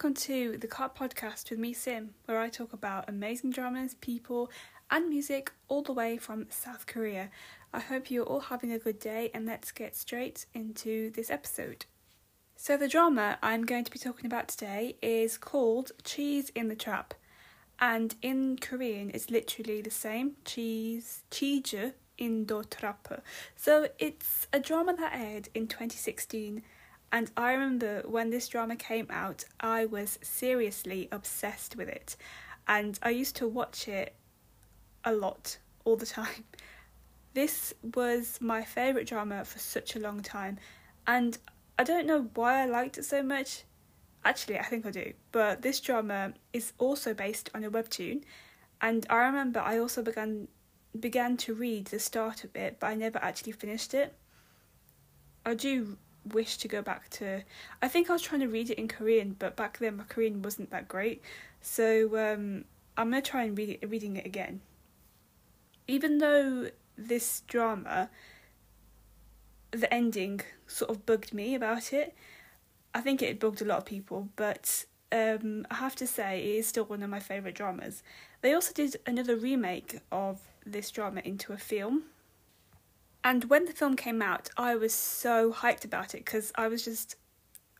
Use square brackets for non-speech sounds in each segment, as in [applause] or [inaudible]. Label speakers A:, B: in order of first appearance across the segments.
A: Welcome to the Cart Podcast with me, Sim, where I talk about amazing dramas, people, and music all the way from South Korea. I hope you're all having a good day, and let's get straight into this episode. So, the drama I'm going to be talking about today is called Cheese in the Trap, and in Korean it's literally the same cheese, cheese in the trap. So, it's a drama that aired in 2016 and I remember when this drama came out, I was seriously obsessed with it. And I used to watch it a lot, all the time. [laughs] This was my favourite drama for such a long time. And I don't know why I liked it so much. Actually, I think I do. But this drama is also based on a webtoon. And I remember I also began began to read the start of it, but I never actually finished it. I do wish to go back to. I think I was trying to read it in Korean, but back then my Korean wasn't that great. So um, I'm gonna try and read it, reading it again. Even though this drama, the ending sort of bugged me about it. I think it bugged a lot of people, but um, I have to say it is still one of my favourite dramas. They also did another remake of this drama into a film and when the film came out, I was so hyped about it because I was just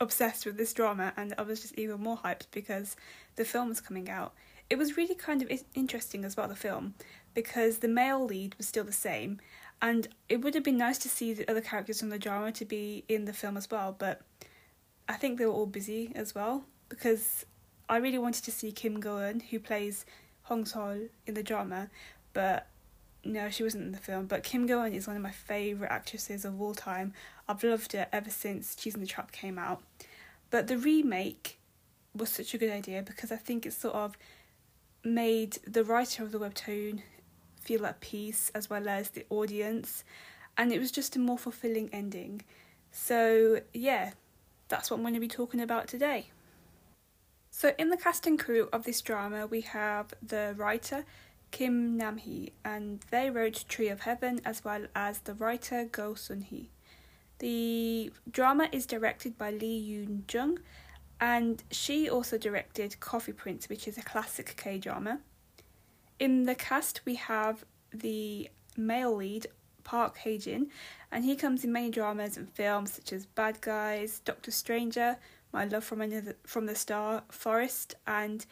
A: obsessed with this drama and I was just even more hyped because the film was coming out. It was really kind of interesting as well, the film, because the male lead was still the same and it would have been nice to see the other characters from the drama to be in the film as well, but I think they were all busy as well because I really wanted to see Kim Go Eun, who plays Hong Sol in the drama, but no, she wasn't in the film, but Kim Go Eun is one of my favourite actresses of all time. I've loved her ever since Cheese in the Trap came out. But the remake was such a good idea because I think it sort of made the writer of the webtoon feel at peace as well as the audience, and it was just a more fulfilling ending. So, yeah, that's what I'm going to be talking about today. So, in the cast and crew of this drama, we have the writer Kim Nam-hee, and they wrote Tree of Heaven as well as the writer Go Sun-hee. The drama is directed by Lee Yoon Jung, and she also directed Coffee Prince, which is a classic K drama. In the cast, we have the male lead, Park Hae-jin, and he comes in many dramas and films such as Bad Guys, Doctor Stranger, My Love from Another from the Star, Forest, and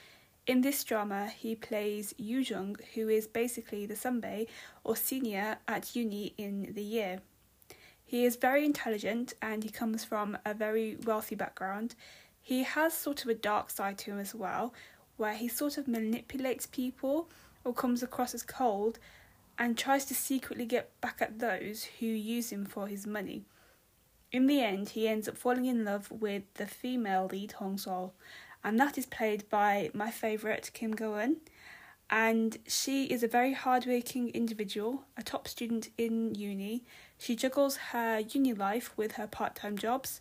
A: in this drama, he plays Yu Jung, who is basically the sunbae or senior at uni in the year. He is very intelligent and he comes from a very wealthy background. He has sort of a dark side to him as well, where he sort of manipulates people or comes across as cold and tries to secretly get back at those who use him for his money. In the end, he ends up falling in love with the female lead Hong Sol, and that is played by my favourite Kim Go Eun. And she is a very hardworking individual, a top student in uni. She juggles her uni life with her part time jobs.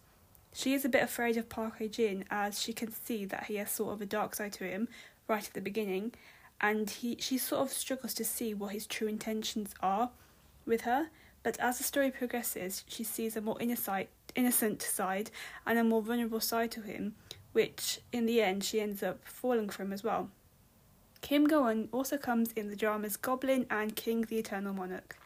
A: She is a bit afraid of Park Hae Jin as she can see that he has sort of a dark side to him right at the beginning, and he she sort of struggles to see what his true intentions are with her. But as the story progresses, she sees a more innocent, innocent side and a more vulnerable side to him, which in the end she ends up falling from as well. Kim Go Eun also comes in the dramas Goblin and King the Eternal Monarch.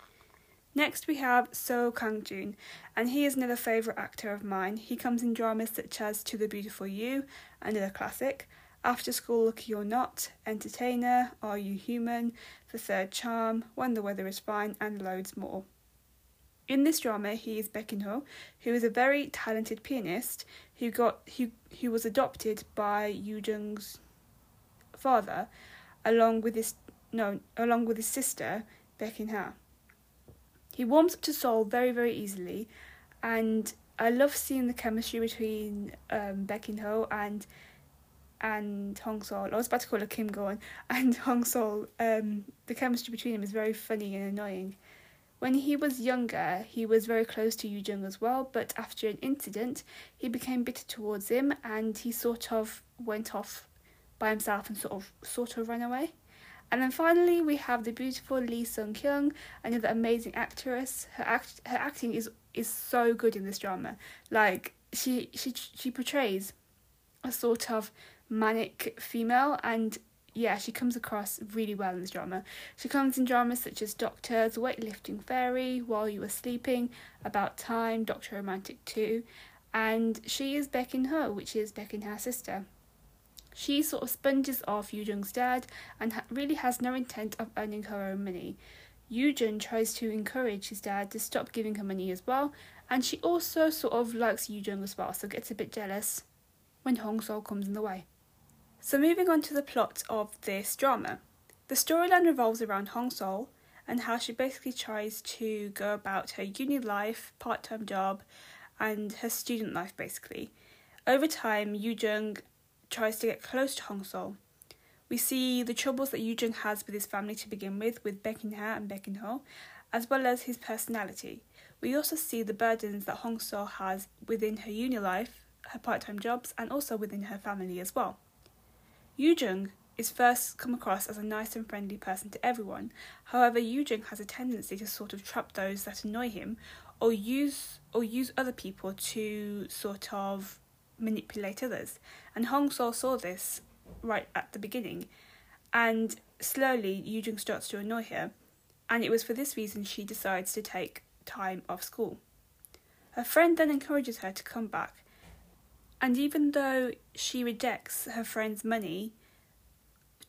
A: Next we have Seo Kang Jun, and he is another favourite actor of mine. He comes in dramas such as To the Beautiful You, another classic, After School Lucky or Not, Entertainer, Are You Human, The Third Charm, When the Weather is Fine, and loads more. In this drama, he is Baek who is a very talented pianist who got who who was adopted by Yu Jung's father, along with his no along with his sister Baek He warms up to Sol very very easily, and I love seeing the chemistry between um, and and Hong Sol. I was about to call her Kim Go [laughs] and Hong Sol. Um, the chemistry between them is very funny and annoying. When he was younger, he was very close to Yu Jung as well, but after an incident, he became bitter towards him and he sort of went off by himself and sort of sort of ran away. And then finally, we have the beautiful Lee Sung Kyung, another amazing actress. Her act her acting is is so good in this drama. Like she she she portrays a sort of manic female and yeah, she comes across really well in this drama. She comes in dramas such as Doctors, Weightlifting Fairy, While You Were Sleeping, About Time, Doctor Romantic 2, and she is Baek In Ho, which is Baek In Ha's sister. She sort of sponges off Yoo Jung's dad and ha- really has no intent of earning her own money. Yoo Jung tries to encourage his dad to stop giving her money as well, and she also sort of likes Yoo Jung as well, so gets a bit jealous when Hong Sol comes in the way. So, moving on to the plot of this drama. The storyline revolves around Hong Sol and how she basically tries to go about her uni life, part time job, and her student life basically. Over time, Yoo Jung tries to get close to Hong Sol. We see the troubles that Yoo Jung has with his family to begin with, with Baek Ha and Baek Ho, as well as his personality. We also see the burdens that Hong Sol has within her uni life, her part time jobs, and also within her family as well. Yoo Jung is first come across as a nice and friendly person to everyone. However, Yoo Jung has a tendency to sort of trap those that annoy him or use or use other people to sort of manipulate others. And Hong Sol saw this right at the beginning. And slowly Yoo Jung starts to annoy her. And it was for this reason she decides to take time off school. Her friend then encourages her to come back and even though she rejects her friend's money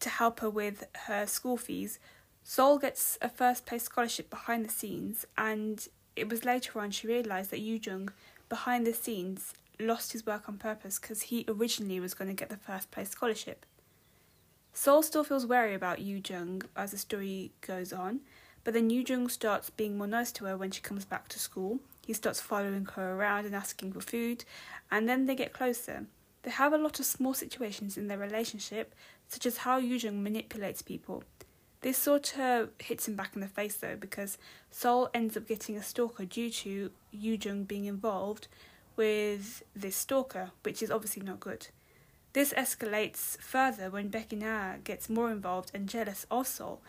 A: to help her with her school fees, Sol gets a first place scholarship behind the scenes, and it was later on she realised that Yoo Jung, behind the scenes, lost his work on purpose because he originally was going to get the first place scholarship. Sol still feels wary about Yoo Jung as the story goes on, but then Yoo Jung starts being more nice to her when she comes back to school. He starts following her around and asking for food, and then they get closer. They have a lot of small situations in their relationship, such as how Yujung manipulates people. This sort of hits him back in the face though, because Sol ends up getting a stalker due to Yujung being involved with this stalker, which is obviously not good. This escalates further when In gets more involved and jealous of Sol.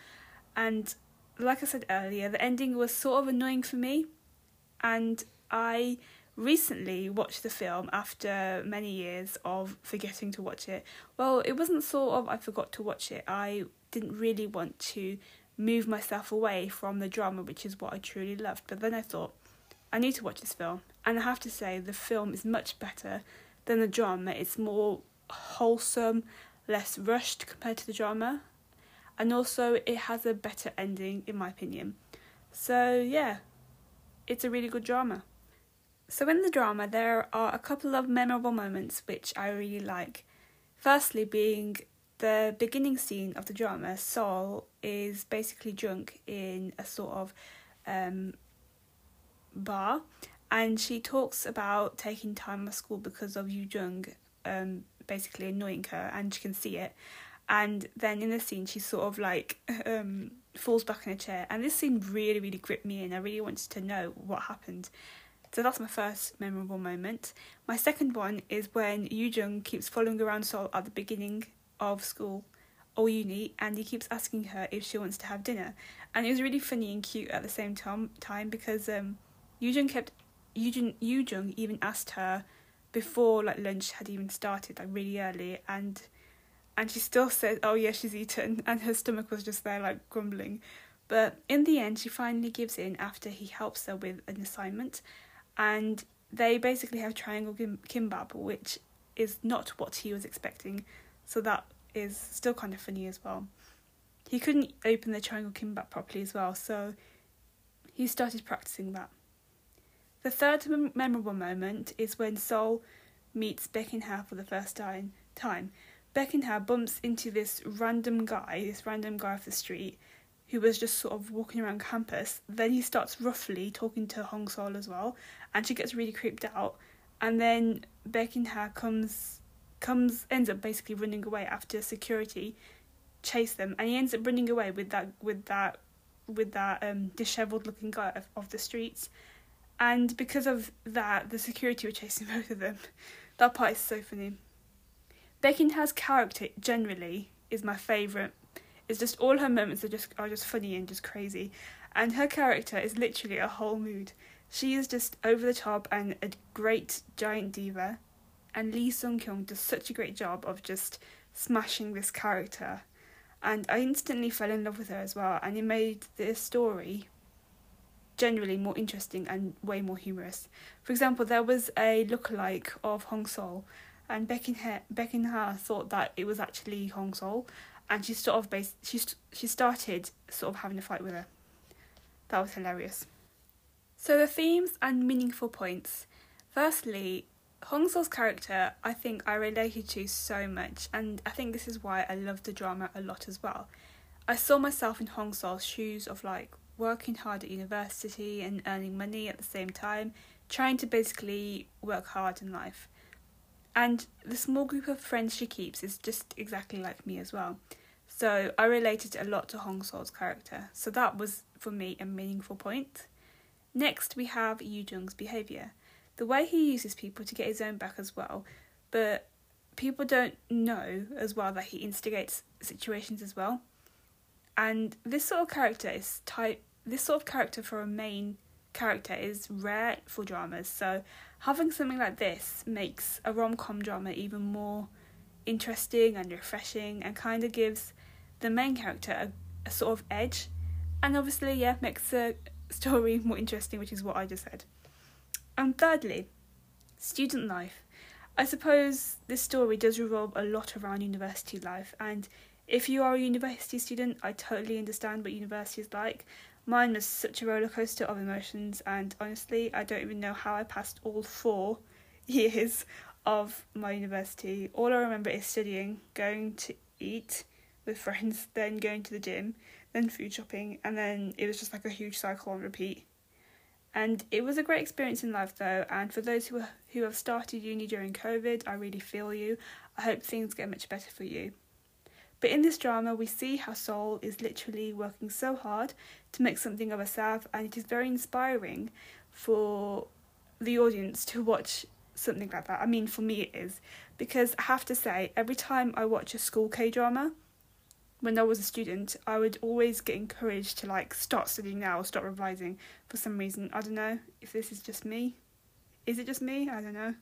A: And like I said earlier, the ending was sort of annoying for me, and I recently watched the film after many years of forgetting to watch it. Well, it wasn't sort of I forgot to watch it. I didn't really want to move myself away from the drama, which is what I truly loved. But then I thought, I need to watch this film. And I have to say, the film is much better than the drama. It's more wholesome, less rushed compared to the drama. And also, it has a better ending, in my opinion. So, yeah, it's a really good drama. So, in the drama, there are a couple of memorable moments which I really like. Firstly, being the beginning scene of the drama, Sol is basically drunk in a sort of um, bar, and she talks about taking time off school because of Yoo Jung um, basically annoying her, and she can see it. And then in the scene, she's sort of like [laughs] um, falls back in a chair, and this scene really, really gripped me in. I really wanted to know what happened. So that's my first memorable moment. My second one is when Yoo Jung keeps following around Sol at the beginning of school or uni and he keeps asking her if she wants to have dinner. And it was really funny and cute at the same time time because um kept Yoo Jung even asked her before like lunch had even started, like really early and and she still said, Oh yeah, she's eaten and her stomach was just there like grumbling. But in the end she finally gives in after he helps her with an assignment and they basically have triangle kim- kimbap, which is not what he was expecting. So that is still kind of funny as well. He couldn't open the triangle kimbap properly as well, so he started practicing that. The third mem- memorable moment is when Sol meets Baek In Ha for the first time. Ha bumps into this random guy, this random guy off the street, who was just sort of walking around campus. Then he starts roughly talking to Hong Sol as well, and she gets really creeped out. And then Ha comes comes ends up basically running away after security chase them, and he ends up running away with that with that with that um dishevelled looking guy of, of the streets. And because of that, the security were chasing [laughs] both of them. That part is so funny. Ha's character generally is my favourite. It's just all her moments are just are just funny and just crazy. And her character is literally a whole mood. She is just over the top and a great giant diva. and Lee Sung Kyung does such a great job of just smashing this character. And I instantly fell in love with her as well, and it made the story generally more interesting and way more humorous. For example, there was a lookalike of Hong Sol, and Baek In Ha thought that it was actually Hong Sol, and she sort of based she she started sort of having a fight with her. That was hilarious. So the themes and meaningful points. Firstly, Hong Sol's character, I think I related to so much, and I think this is why I love the drama a lot as well. I saw myself in Hong Sol's shoes of like working hard at university and earning money at the same time, trying to basically work hard in life. And the small group of friends she keeps is just exactly like me as well. So I related a lot to Hong Sol's character. So that was for me a meaningful point. Next we have Yu Jung's behaviour. The way he uses people to get his own back as well, but people don't know as well that he instigates situations as well. And this sort of character is type this sort of character for a main character is rare for dramas, so having something like this makes a rom com drama even more interesting and refreshing and kind of gives the main character a, a sort of edge. And obviously yeah makes the story [laughs] more interesting which is what i just said. And thirdly student life. I suppose this story does revolve a lot around university life. And if you are a university student i totally understand what university is like Mine was such a roller coaster of emotions, and honestly, I don't even know how I passed all four [laughs] years of my university. All I remember is studying, going to eat with friends, [laughs] then going to the gym, then food shopping, and then it was just like a huge cycle on repeat. And it was a great experience in life though, and for those who who have started uni during COVID, I really feel you. I hope things get much better for you. But in this drama, we see how Sol is literally working so hard to make something of herself, and it is very inspiring for the audience to watch something like that. I mean, for me, it is because I have to say, every time I watch a school K drama, when I was a student, I would always get encouraged to like start studying now or start revising for some reason. I don't know if this is just me. Is it just me? I don't know.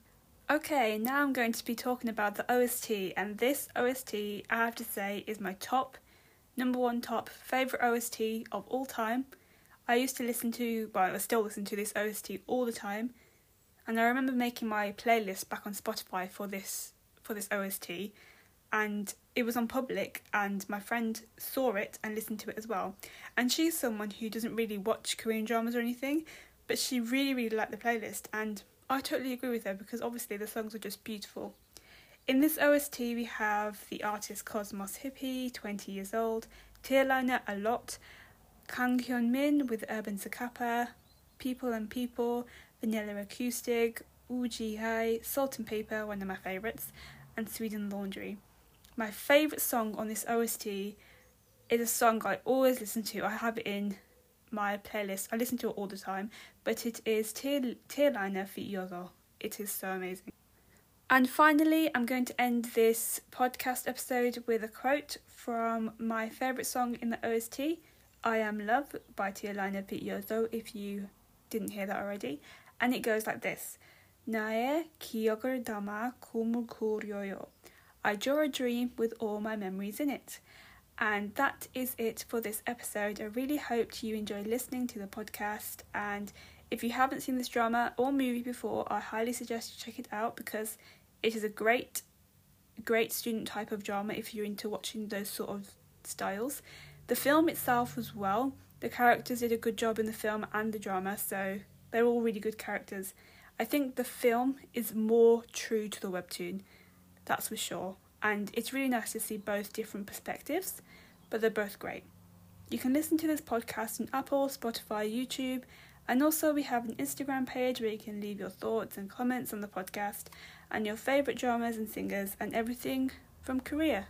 A: Okay, now I'm going to be talking about the OST, and this OST, I have to say, is my top, number one top favourite OST of all time. I used to listen to, well, I still listen to this OST all the time, and I remember making my playlist back on Spotify for this for this OST, and it was on public, and my friend saw it and listened to it as well. And she's someone who doesn't really watch Korean dramas or anything, but she really really liked the playlist, and I totally agree with her because obviously the songs are just beautiful. In this OST, we have the artist Cosmos Hippie, 20 years old, Tearliner a lot, Kang Hyun Min with Urban Zakapa, People and People, Vanilla Acoustic, Uji Hai, Salt and Paper, one of my favourites, and Sweden Laundry. My favourite song on this OST is a song I always listen to. I have it in my playlist. I listen to it all the time, but it is Tear Tearliner Fit It is so amazing. And finally, I'm going to end this podcast episode with a quote from my favourite song in the OST, I Am Love by Tearliner Pityozo, if you didn't hear that already. And it goes like this Nae kyogur dama kumul. I draw a dream with all my memories in it. And that is it for this episode. I really hoped you enjoyed listening to the podcast. And if you haven't seen this drama or movie before, I highly suggest you check it out because it is a great, great student type of drama if you're into watching those sort of styles. The film itself as well, the characters did a good job in the film and the drama, so they're all really good characters. I think the film is more true to the webtoon, that's for sure and it's really nice to see both different perspectives, but they're both great. You can listen to this podcast on Apple, Spotify, YouTube, and also we have an Instagram page where you can leave your thoughts and comments on the podcast and your favourite dramas and singers and everything from Korea.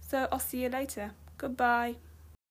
A: So I'll see you later. Goodbye.